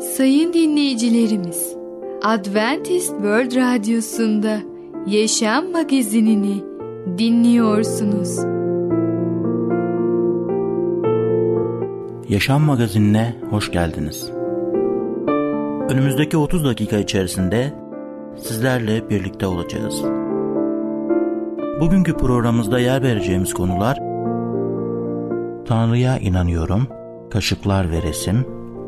Sayın dinleyicilerimiz, Adventist World Radyosu'nda Yaşam Magazinini dinliyorsunuz. Yaşam Magazinine hoş geldiniz. Önümüzdeki 30 dakika içerisinde sizlerle birlikte olacağız. Bugünkü programımızda yer vereceğimiz konular Tanrı'ya inanıyorum, kaşıklar ve resim,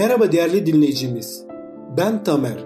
Merhaba değerli dinleyicimiz. Ben Tamer.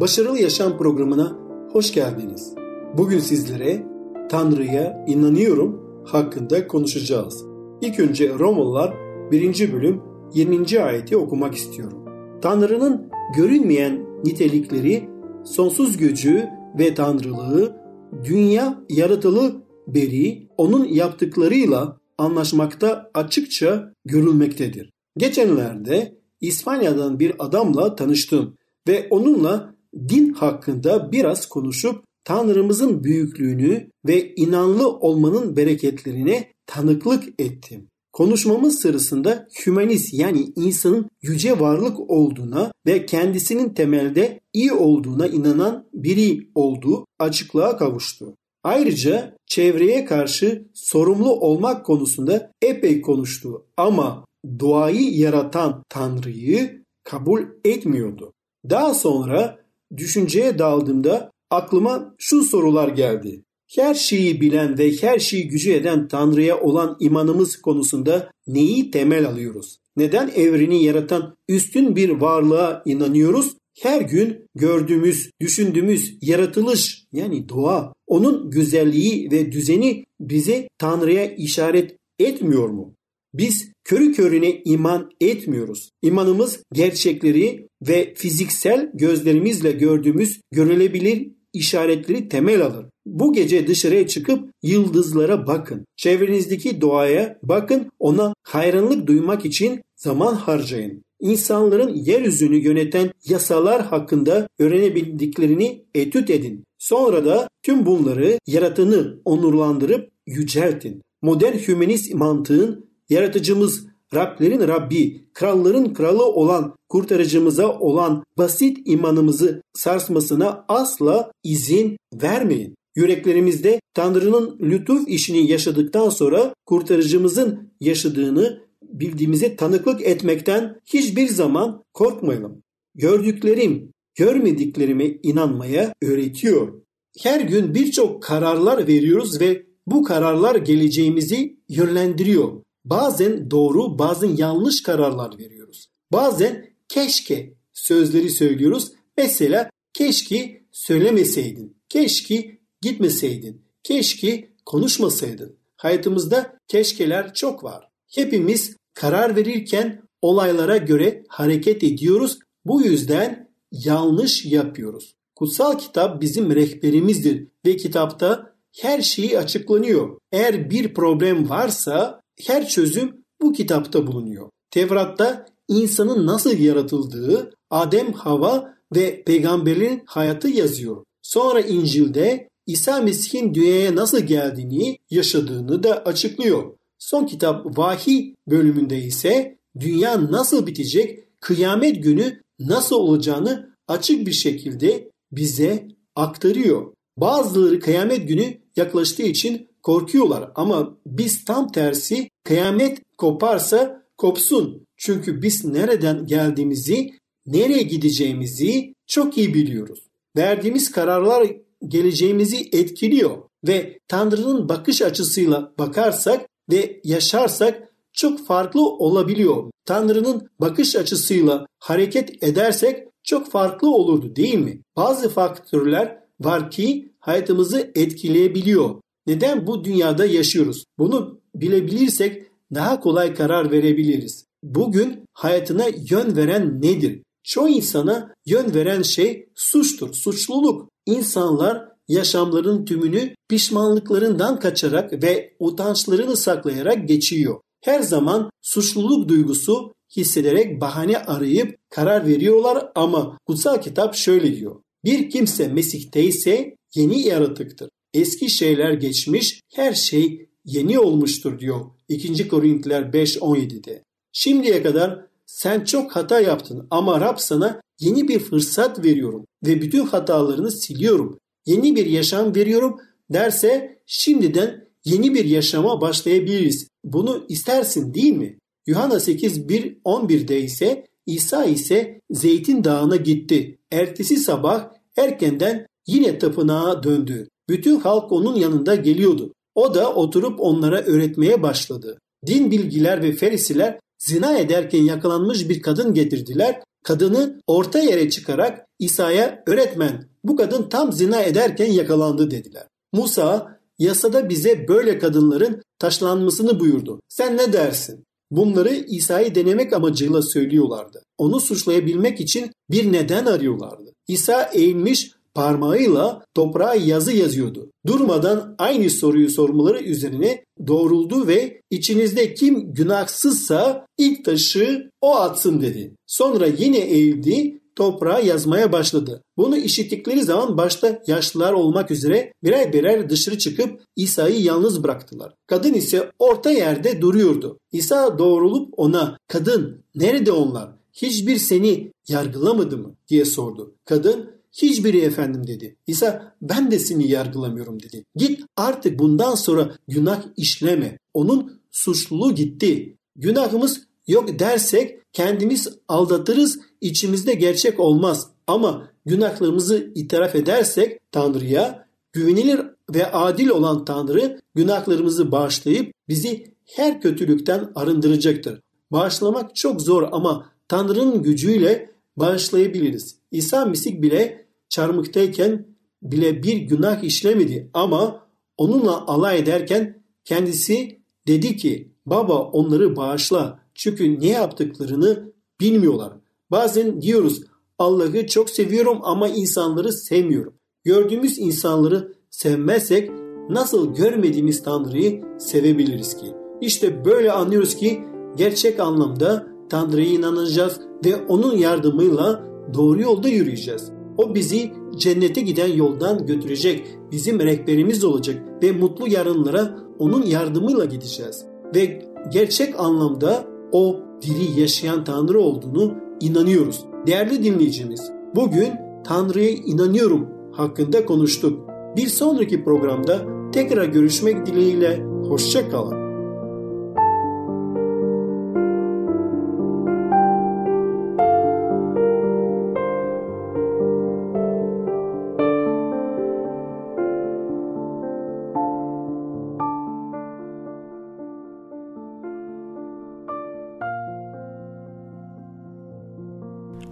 Başarılı Yaşam programına hoş geldiniz. Bugün sizlere Tanrı'ya inanıyorum hakkında konuşacağız. İlk önce Romalılar 1. bölüm 20. ayeti okumak istiyorum. Tanrı'nın görünmeyen nitelikleri, sonsuz gücü ve tanrılığı, dünya yaratılı beri onun yaptıklarıyla anlaşmakta açıkça görülmektedir. Geçenlerde İspanya'dan bir adamla tanıştım ve onunla din hakkında biraz konuşup Tanrımızın büyüklüğünü ve inanlı olmanın bereketlerine tanıklık ettim. Konuşmamız sırasında hümanist yani insanın yüce varlık olduğuna ve kendisinin temelde iyi olduğuna inanan biri olduğu açıklığa kavuştu. Ayrıca çevreye karşı sorumlu olmak konusunda epey konuştu ama doğayı yaratan Tanrı'yı kabul etmiyordu. Daha sonra düşünceye daldığımda aklıma şu sorular geldi. Her şeyi bilen ve her şeyi gücü eden Tanrı'ya olan imanımız konusunda neyi temel alıyoruz? Neden evreni yaratan üstün bir varlığa inanıyoruz? Her gün gördüğümüz, düşündüğümüz yaratılış yani doğa, onun güzelliği ve düzeni bize Tanrı'ya işaret etmiyor mu? Biz körü körüne iman etmiyoruz. İmanımız gerçekleri ve fiziksel gözlerimizle gördüğümüz görülebilir işaretleri temel alır. Bu gece dışarıya çıkıp yıldızlara bakın. Çevrenizdeki doğaya bakın, ona hayranlık duymak için zaman harcayın. İnsanların yeryüzünü yöneten yasalar hakkında öğrenebildiklerini etüt edin. Sonra da tüm bunları yaratanı onurlandırıp yüceltin. Modern hümanist mantığın yaratıcımız Rablerin Rabbi, kralların kralı olan kurtarıcımıza olan basit imanımızı sarsmasına asla izin vermeyin. Yüreklerimizde Tanrı'nın lütuf işini yaşadıktan sonra kurtarıcımızın yaşadığını bildiğimize tanıklık etmekten hiçbir zaman korkmayalım. Gördüklerim, görmediklerime inanmaya öğretiyor. Her gün birçok kararlar veriyoruz ve bu kararlar geleceğimizi yönlendiriyor. Bazen doğru, bazen yanlış kararlar veriyoruz. Bazen keşke sözleri söylüyoruz. Mesela keşke söylemeseydin, keşke gitmeseydin, keşke konuşmasaydın. Hayatımızda keşkeler çok var. Hepimiz karar verirken olaylara göre hareket ediyoruz. Bu yüzden yanlış yapıyoruz. Kutsal kitap bizim rehberimizdir ve kitapta her şeyi açıklanıyor. Eğer bir problem varsa her çözüm bu kitapta bulunuyor. Tevrat'ta insanın nasıl yaratıldığı, Adem, Hava ve peygamberin hayatı yazıyor. Sonra İncil'de İsa Mesih'in dünyaya nasıl geldiğini, yaşadığını da açıklıyor. Son kitap Vahiy bölümünde ise dünya nasıl bitecek, kıyamet günü nasıl olacağını açık bir şekilde bize aktarıyor. Bazıları kıyamet günü yaklaştığı için korkuyorlar ama biz tam tersi kıyamet koparsa kopsun. Çünkü biz nereden geldiğimizi, nereye gideceğimizi çok iyi biliyoruz. Verdiğimiz kararlar geleceğimizi etkiliyor ve Tanrı'nın bakış açısıyla bakarsak ve yaşarsak çok farklı olabiliyor. Tanrı'nın bakış açısıyla hareket edersek çok farklı olurdu değil mi? Bazı faktörler var ki hayatımızı etkileyebiliyor. Neden bu dünyada yaşıyoruz? Bunu bilebilirsek daha kolay karar verebiliriz. Bugün hayatına yön veren nedir? Çoğu insana yön veren şey suçtur, suçluluk. İnsanlar yaşamların tümünü pişmanlıklarından kaçarak ve utançlarını saklayarak geçiyor. Her zaman suçluluk duygusu hissederek bahane arayıp karar veriyorlar ama kutsal kitap şöyle diyor. Bir kimse Mesih'te ise yeni yaratıktır. Eski şeyler geçmiş, her şey yeni olmuştur diyor 2. Korintiler 5.17'de. Şimdiye kadar sen çok hata yaptın ama Rab sana yeni bir fırsat veriyorum ve bütün hatalarını siliyorum. Yeni bir yaşam veriyorum derse şimdiden yeni bir yaşama başlayabiliriz. Bunu istersin değil mi? Yuhanna 8 1 11'de ise İsa ise Zeytin Dağı'na gitti. Ertesi sabah erkenden yine tapınağa döndü. Bütün halk onun yanında geliyordu. O da oturup onlara öğretmeye başladı. Din bilgiler ve ferisiler zina ederken yakalanmış bir kadın getirdiler. Kadını orta yere çıkarak İsa'ya öğretmen bu kadın tam zina ederken yakalandı dediler. Musa yasada bize böyle kadınların taşlanmasını buyurdu. Sen ne dersin? Bunları İsa'yı denemek amacıyla söylüyorlardı. Onu suçlayabilmek için bir neden arıyorlardı. İsa eğilmiş parmağıyla toprağa yazı yazıyordu. Durmadan aynı soruyu sormaları üzerine doğruldu ve içinizde kim günahsızsa ilk taşı o atsın dedi. Sonra yine eğildi toprağa yazmaya başladı. Bunu işittikleri zaman başta yaşlılar olmak üzere birer birer dışarı çıkıp İsa'yı yalnız bıraktılar. Kadın ise orta yerde duruyordu. İsa doğrulup ona kadın nerede onlar? Hiçbir seni yargılamadı mı diye sordu. Kadın Hiçbiri efendim dedi. İsa ben de seni yargılamıyorum dedi. Git artık bundan sonra günah işleme. Onun suçluluğu gitti. Günahımız yok dersek kendimiz aldatırız, içimizde gerçek olmaz. Ama günahlarımızı itiraf edersek Tanrı'ya güvenilir ve adil olan Tanrı günahlarımızı bağışlayıp bizi her kötülükten arındıracaktır. Bağışlamak çok zor ama Tanrı'nın gücüyle bağışlayabiliriz. İsa Mesih bile çarmıktayken bile bir günah işlemedi ama onunla alay ederken kendisi dedi ki baba onları bağışla çünkü ne yaptıklarını bilmiyorlar. Bazen diyoruz Allah'ı çok seviyorum ama insanları sevmiyorum. Gördüğümüz insanları sevmezsek nasıl görmediğimiz Tanrı'yı sevebiliriz ki? İşte böyle anlıyoruz ki gerçek anlamda Tanrı'ya inanacağız ve onun yardımıyla doğru yolda yürüyeceğiz. O bizi cennete giden yoldan götürecek, bizim rehberimiz olacak ve mutlu yarınlara onun yardımıyla gideceğiz. Ve gerçek anlamda o diri yaşayan Tanrı olduğunu inanıyoruz. Değerli dinleyicimiz, bugün Tanrı'ya inanıyorum hakkında konuştuk. Bir sonraki programda tekrar görüşmek dileğiyle hoşça kalın.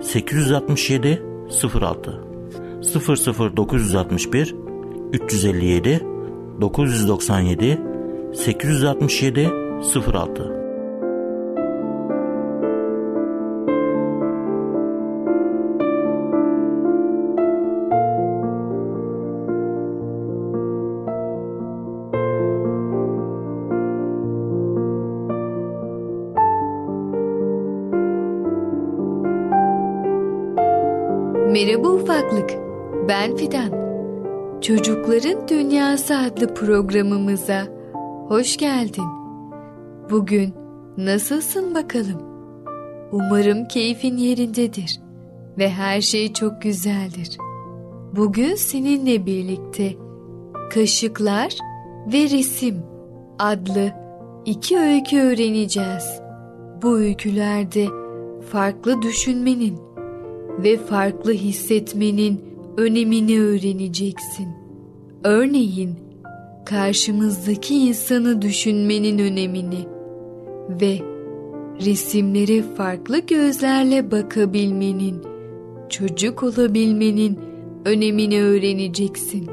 867 06 00961 357 997 867 06 Merhaba ufaklık. Ben Fidan. Çocukların Dünyası adlı programımıza hoş geldin. Bugün nasılsın bakalım? Umarım keyfin yerindedir ve her şey çok güzeldir. Bugün seninle birlikte Kaşıklar ve Resim adlı iki öykü öğreneceğiz. Bu öykülerde farklı düşünmenin ve farklı hissetmenin önemini öğreneceksin. Örneğin karşımızdaki insanı düşünmenin önemini ve resimlere farklı gözlerle bakabilmenin, çocuk olabilmenin önemini öğreneceksin.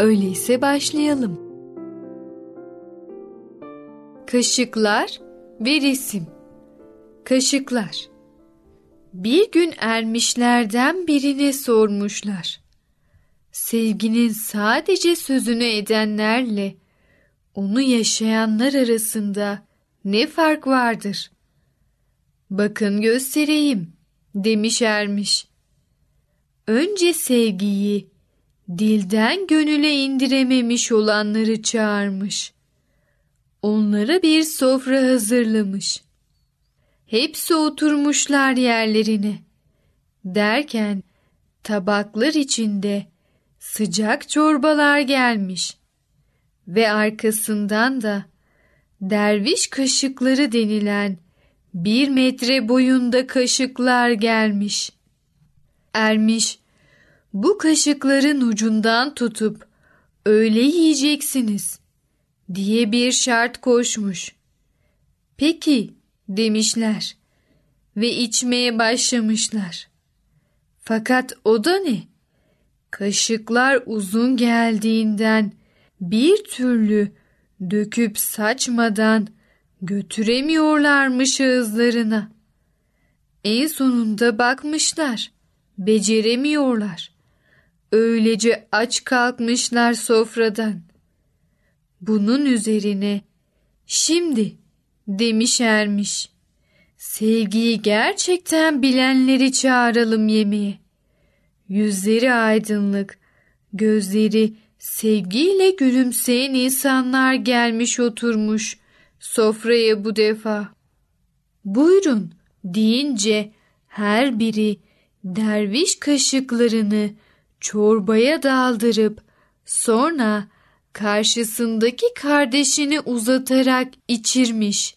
Öyleyse başlayalım. Kaşıklar ve resim. Kaşıklar bir gün ermişlerden birine sormuşlar. Sevginin sadece sözünü edenlerle onu yaşayanlar arasında ne fark vardır? Bakın göstereyim demiş ermiş. Önce sevgiyi dilden gönüle indirememiş olanları çağırmış. Onlara bir sofra hazırlamış. Hepsi oturmuşlar yerlerine. Derken tabaklar içinde sıcak çorbalar gelmiş ve arkasından da derviş kaşıkları denilen bir metre boyunda kaşıklar gelmiş. Ermiş, bu kaşıkların ucundan tutup öyle yiyeceksiniz diye bir şart koşmuş. Peki demişler ve içmeye başlamışlar. Fakat o da ne? Kaşıklar uzun geldiğinden bir türlü döküp saçmadan götüremiyorlarmış ağızlarına. En sonunda bakmışlar, beceremiyorlar. Öylece aç kalkmışlar sofradan. Bunun üzerine şimdi demiş ermiş. Sevgiyi gerçekten bilenleri çağıralım yemeğe. Yüzleri aydınlık, gözleri sevgiyle gülümseyen insanlar gelmiş oturmuş sofraya bu defa. Buyurun deyince her biri derviş kaşıklarını çorbaya daldırıp sonra karşısındaki kardeşini uzatarak içirmiş.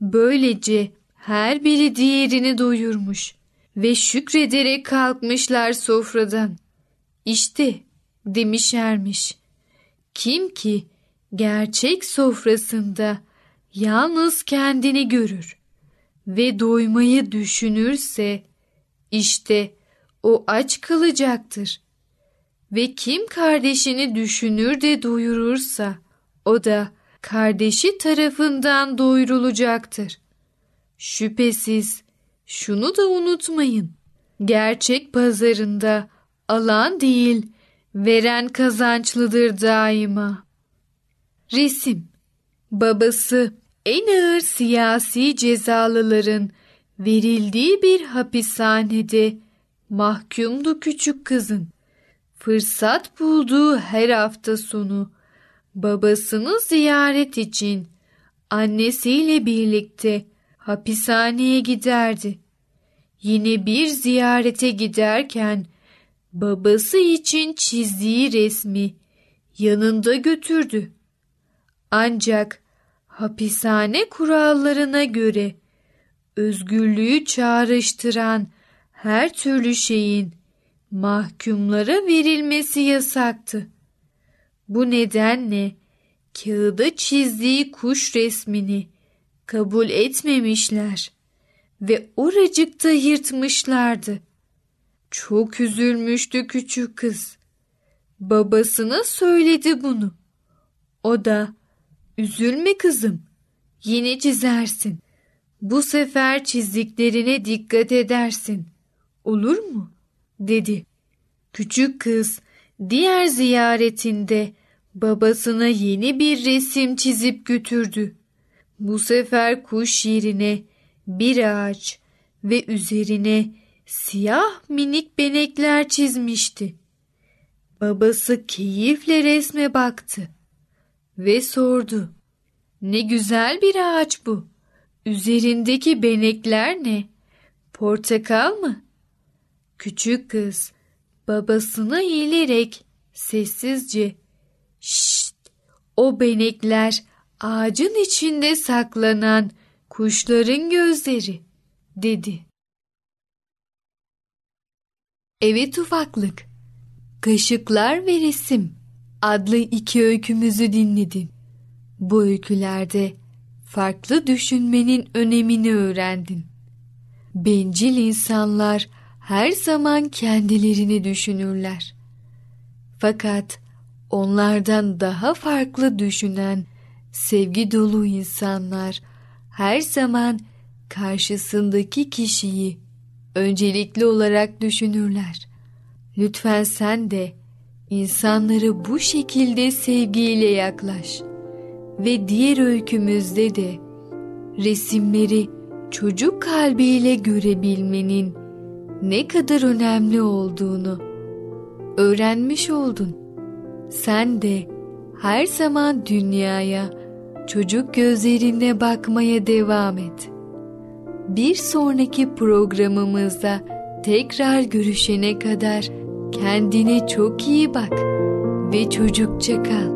Böylece her biri diğerini doyurmuş ve şükrederek kalkmışlar sofradan. İşte demişermiş. Kim ki gerçek sofrasında yalnız kendini görür ve doymayı düşünürse işte o aç kalacaktır. Ve kim kardeşini düşünür de doyurursa o da kardeşi tarafından doyurulacaktır. Şüphesiz şunu da unutmayın. Gerçek pazarında alan değil, veren kazançlıdır daima. Resim Babası en ağır siyasi cezalıların verildiği bir hapishanede mahkumdu küçük kızın. Fırsat bulduğu her hafta sonu babasını ziyaret için annesiyle birlikte hapishaneye giderdi. Yine bir ziyarete giderken babası için çizdiği resmi yanında götürdü. Ancak hapishane kurallarına göre özgürlüğü çağrıştıran her türlü şeyin mahkumlara verilmesi yasaktı. Bu nedenle kağıda çizdiği kuş resmini kabul etmemişler ve oracıkta yırtmışlardı. Çok üzülmüştü küçük kız. Babasına söyledi bunu. O da üzülme kızım yine çizersin. Bu sefer çizdiklerine dikkat edersin. Olur mu? dedi. Küçük kız diğer ziyaretinde babasına yeni bir resim çizip götürdü. Bu sefer kuş yerine bir ağaç ve üzerine siyah minik benekler çizmişti. Babası keyifle resme baktı ve sordu. Ne güzel bir ağaç bu. Üzerindeki benekler ne? Portakal mı? Küçük kız babasına eğilerek sessizce Şşt! O benekler ağacın içinde saklanan kuşların gözleri dedi. Evet ufaklık. Kaşıklar ve Resim adlı iki öykümüzü dinledin. Bu öykülerde farklı düşünmenin önemini öğrendin. Bencil insanlar her zaman kendilerini düşünürler. Fakat onlardan daha farklı düşünen sevgi dolu insanlar her zaman karşısındaki kişiyi öncelikli olarak düşünürler. Lütfen sen de insanları bu şekilde sevgiyle yaklaş. Ve diğer öykümüzde de resimleri çocuk kalbiyle görebilmenin ne kadar önemli olduğunu öğrenmiş oldun. Sen de her zaman dünyaya çocuk gözlerine bakmaya devam et. Bir sonraki programımızda tekrar görüşene kadar kendine çok iyi bak ve çocukça kal.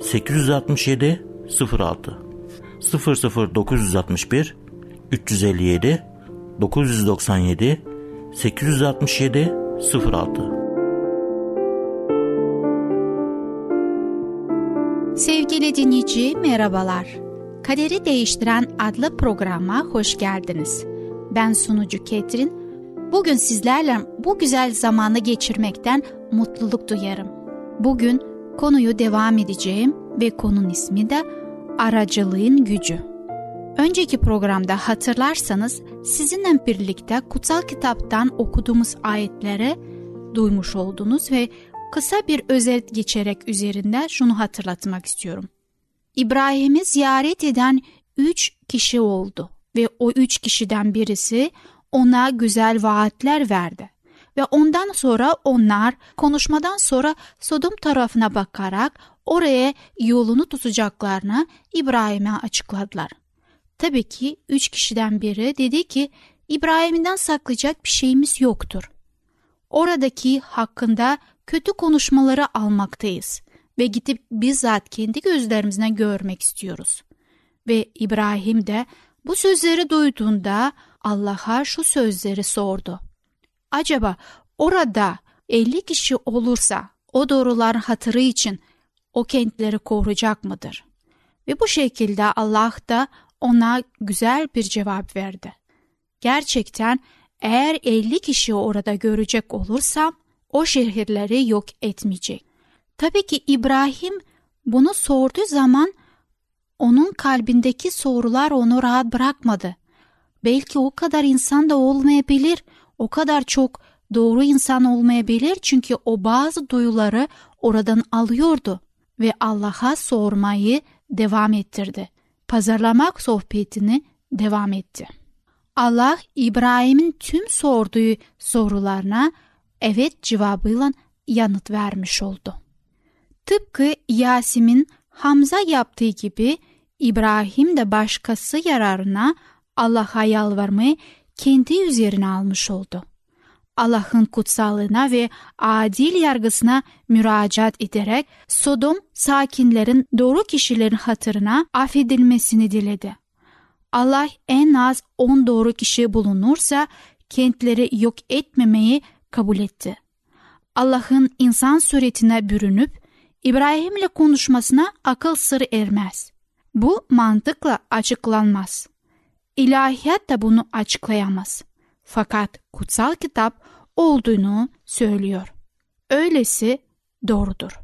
867 06 00961 357 997 867 06 Sevgili dinleyici merhabalar. Kaderi Değiştiren adlı programa hoş geldiniz. Ben sunucu Ketrin. Bugün sizlerle bu güzel zamanı geçirmekten mutluluk duyarım. Bugün konuyu devam edeceğim ve konunun ismi de aracılığın gücü. Önceki programda hatırlarsanız sizinle birlikte kutsal kitaptan okuduğumuz ayetleri duymuş oldunuz ve kısa bir özet geçerek üzerinde şunu hatırlatmak istiyorum. İbrahim'i ziyaret eden üç kişi oldu ve o üç kişiden birisi ona güzel vaatler verdi. Ve ondan sonra onlar konuşmadan sonra Sodom tarafına bakarak oraya yolunu tutacaklarını İbrahim'e açıkladılar. Tabii ki üç kişiden biri dedi ki İbrahim'den saklayacak bir şeyimiz yoktur. Oradaki hakkında kötü konuşmaları almaktayız ve gidip bizzat kendi gözlerimizle görmek istiyoruz. Ve İbrahim de bu sözleri duyduğunda Allah'a şu sözleri sordu. Acaba orada 50 kişi olursa o doğrular hatırı için o kentleri koruyacak mıdır? Ve bu şekilde Allah da ona güzel bir cevap verdi. Gerçekten eğer 50 kişi orada görecek olursam o şehirleri yok etmeyecek. Tabii ki İbrahim bunu sorduğu zaman onun kalbindeki sorular onu rahat bırakmadı. Belki o kadar insan da olmayabilir, o kadar çok doğru insan olmayabilir çünkü o bazı duyuları oradan alıyordu ve Allah'a sormayı devam ettirdi. Pazarlamak sohbetini devam etti. Allah İbrahim'in tüm sorduğu sorularına evet cevabıyla yanıt vermiş oldu. Tıpkı Yasim'in Hamza yaptığı gibi İbrahim de başkası yararına Allah'a yalvarmayı kendi üzerine almış oldu. Allah'ın kutsallığına ve adil yargısına müracaat ederek Sodom sakinlerin doğru kişilerin hatırına affedilmesini diledi. Allah en az on doğru kişi bulunursa kentleri yok etmemeyi kabul etti. Allah'ın insan suretine bürünüp İbrahim'le konuşmasına akıl sırrı ermez. Bu mantıkla açıklanmaz. İlahiyat da bunu açıklayamaz. Fakat kutsal kitap olduğunu söylüyor. Öylesi doğrudur.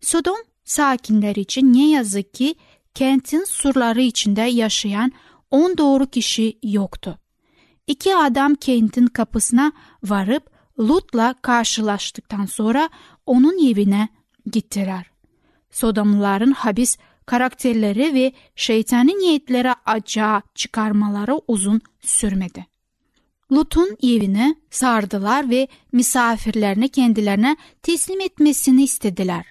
Sodom sakinler için ne yazık ki kentin surları içinde yaşayan on doğru kişi yoktu. İki adam kentin kapısına varıp Lut'la karşılaştıktan sonra onun evine gittiler. Sodomluların habis karakterleri ve şeytani niyetlere acı çıkarmaları uzun sürmedi. Lut'un evini sardılar ve misafirlerini kendilerine teslim etmesini istediler.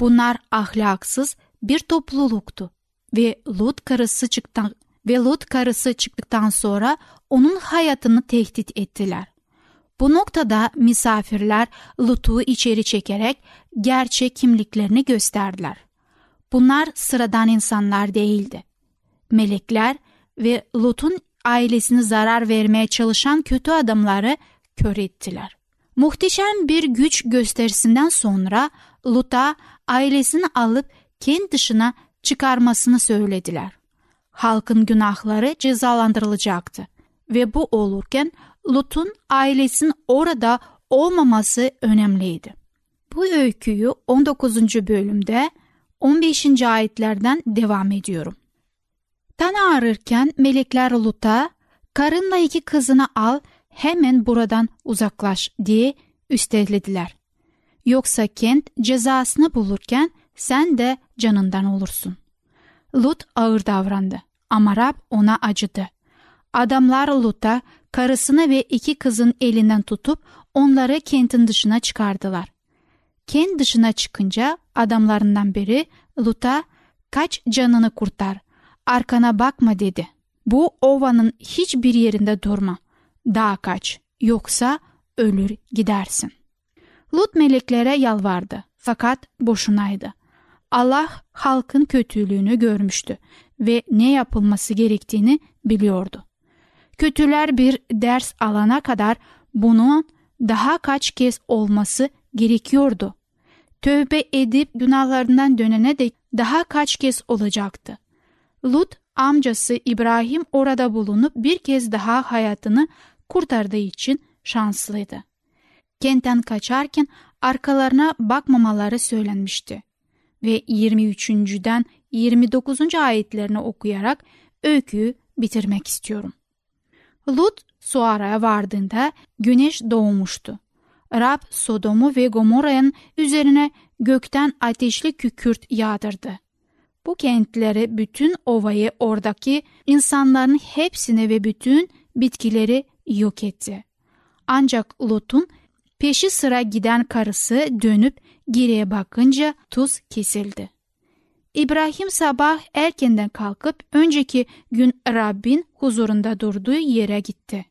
Bunlar ahlaksız bir topluluktu ve Lut karısı çıktıktan ve Lut karısı çıktıktan sonra onun hayatını tehdit ettiler. Bu noktada misafirler Lut'u içeri çekerek gerçek kimliklerini gösterdiler. Bunlar sıradan insanlar değildi. Melekler ve Lut'un ailesine zarar vermeye çalışan kötü adamları kör ettiler. Muhteşem bir güç gösterisinden sonra Lut'a ailesini alıp kent dışına çıkarmasını söylediler. Halkın günahları cezalandırılacaktı ve bu olurken Lut'un ailesinin orada olmaması önemliydi. Bu öyküyü 19. bölümde 15. ayetlerden devam ediyorum. Tanı arırken melekler Lut'a karınla iki kızını al hemen buradan uzaklaş diye üstelediler. Yoksa kent cezasını bulurken sen de canından olursun. Lut ağır davrandı ama Rab ona acıdı. Adamlar Lut'a karısını ve iki kızın elinden tutup onları kentin dışına çıkardılar. Kent dışına çıkınca adamlarından biri Lut'a kaç canını kurtar, arkana bakma dedi. Bu ovanın hiçbir yerinde durma, daha kaç, yoksa ölür gidersin. Lut meleklere yalvardı fakat boşunaydı. Allah halkın kötülüğünü görmüştü ve ne yapılması gerektiğini biliyordu. Kötüler bir ders alana kadar bunun daha kaç kez olması gerekiyordu. Tövbe edip günahlarından dönene de daha kaç kez olacaktı. Lut amcası İbrahim orada bulunup bir kez daha hayatını kurtardığı için şanslıydı. Kentten kaçarken arkalarına bakmamaları söylenmişti. Ve 23.den 29. ayetlerini okuyarak öyküyü bitirmek istiyorum. Lut Suara'ya vardığında güneş doğmuştu. Rab Sodom'u ve Gomorra'nın üzerine gökten ateşli kükürt yağdırdı. Bu kentleri, bütün ovayı, oradaki insanların hepsini ve bütün bitkileri yok etti. Ancak Lut'un peşi sıra giden karısı dönüp geriye bakınca tuz kesildi. İbrahim sabah erkenden kalkıp önceki gün Rabbin huzurunda durduğu yere gitti.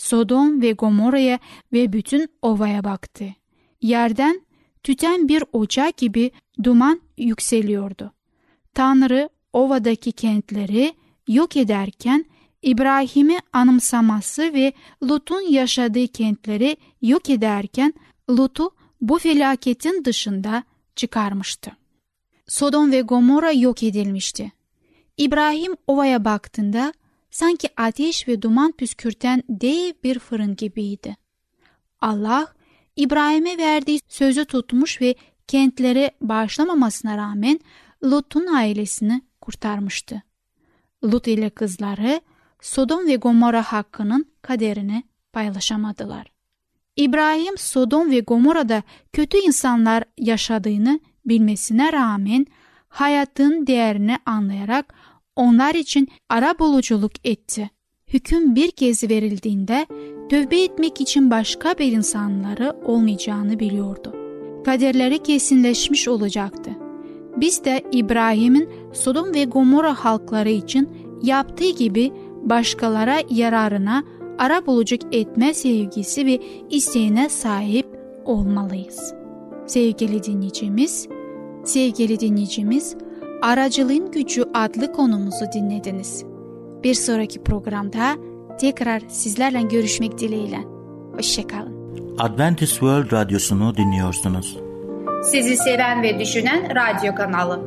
Sodom ve Gomorra'ya ve bütün ovaya baktı. Yerden tüten bir ocak gibi duman yükseliyordu. Tanrı ovadaki kentleri yok ederken İbrahim'i anımsaması ve Lut'un yaşadığı kentleri yok ederken Lut'u bu felaketin dışında çıkarmıştı. Sodom ve Gomorra yok edilmişti. İbrahim ovaya baktığında sanki ateş ve duman püskürten dev bir fırın gibiydi. Allah İbrahim'e verdiği sözü tutmuş ve kentleri bağışlamamasına rağmen Lut'un ailesini kurtarmıştı. Lut ile kızları Sodom ve Gomorra hakkının kaderini paylaşamadılar. İbrahim Sodom ve Gomorra'da kötü insanlar yaşadığını bilmesine rağmen hayatın değerini anlayarak onlar için ara buluculuk etti. Hüküm bir kez verildiğinde tövbe etmek için başka bir insanları olmayacağını biliyordu. Kaderleri kesinleşmiş olacaktı. Biz de İbrahim'in Sodom ve Gomorra halkları için yaptığı gibi başkalara yararına ara bulucuk etme sevgisi ve isteğine sahip olmalıyız. Sevgili dinleyicimiz, sevgili dinleyicimiz, Aracılığın Gücü adlı konumuzu dinlediniz. Bir sonraki programda tekrar sizlerle görüşmek dileğiyle. Hoşçakalın. Adventist World Radyosu'nu dinliyorsunuz. Sizi seven ve düşünen radyo kanalı.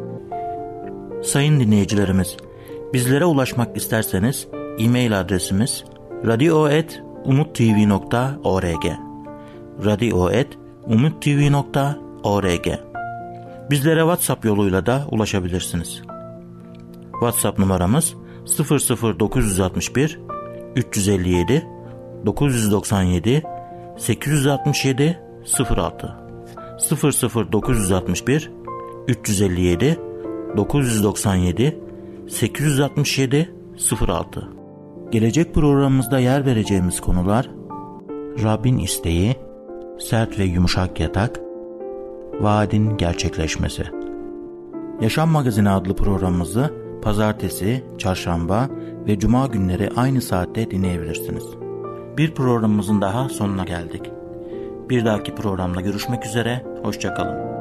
Sayın dinleyicilerimiz, bizlere ulaşmak isterseniz e-mail adresimiz radio.umutv.org radio.umutv.org Bizlere WhatsApp yoluyla da ulaşabilirsiniz. WhatsApp numaramız 00961 357 997 867 06 00961 357 997 867 06 Gelecek programımızda yer vereceğimiz konular Rabbin isteği, sert ve yumuşak yatak, vaadin gerçekleşmesi. Yaşam Magazini adlı programımızı pazartesi, çarşamba ve cuma günleri aynı saatte dinleyebilirsiniz. Bir programımızın daha sonuna geldik. Bir dahaki programda görüşmek üzere, hoşçakalın.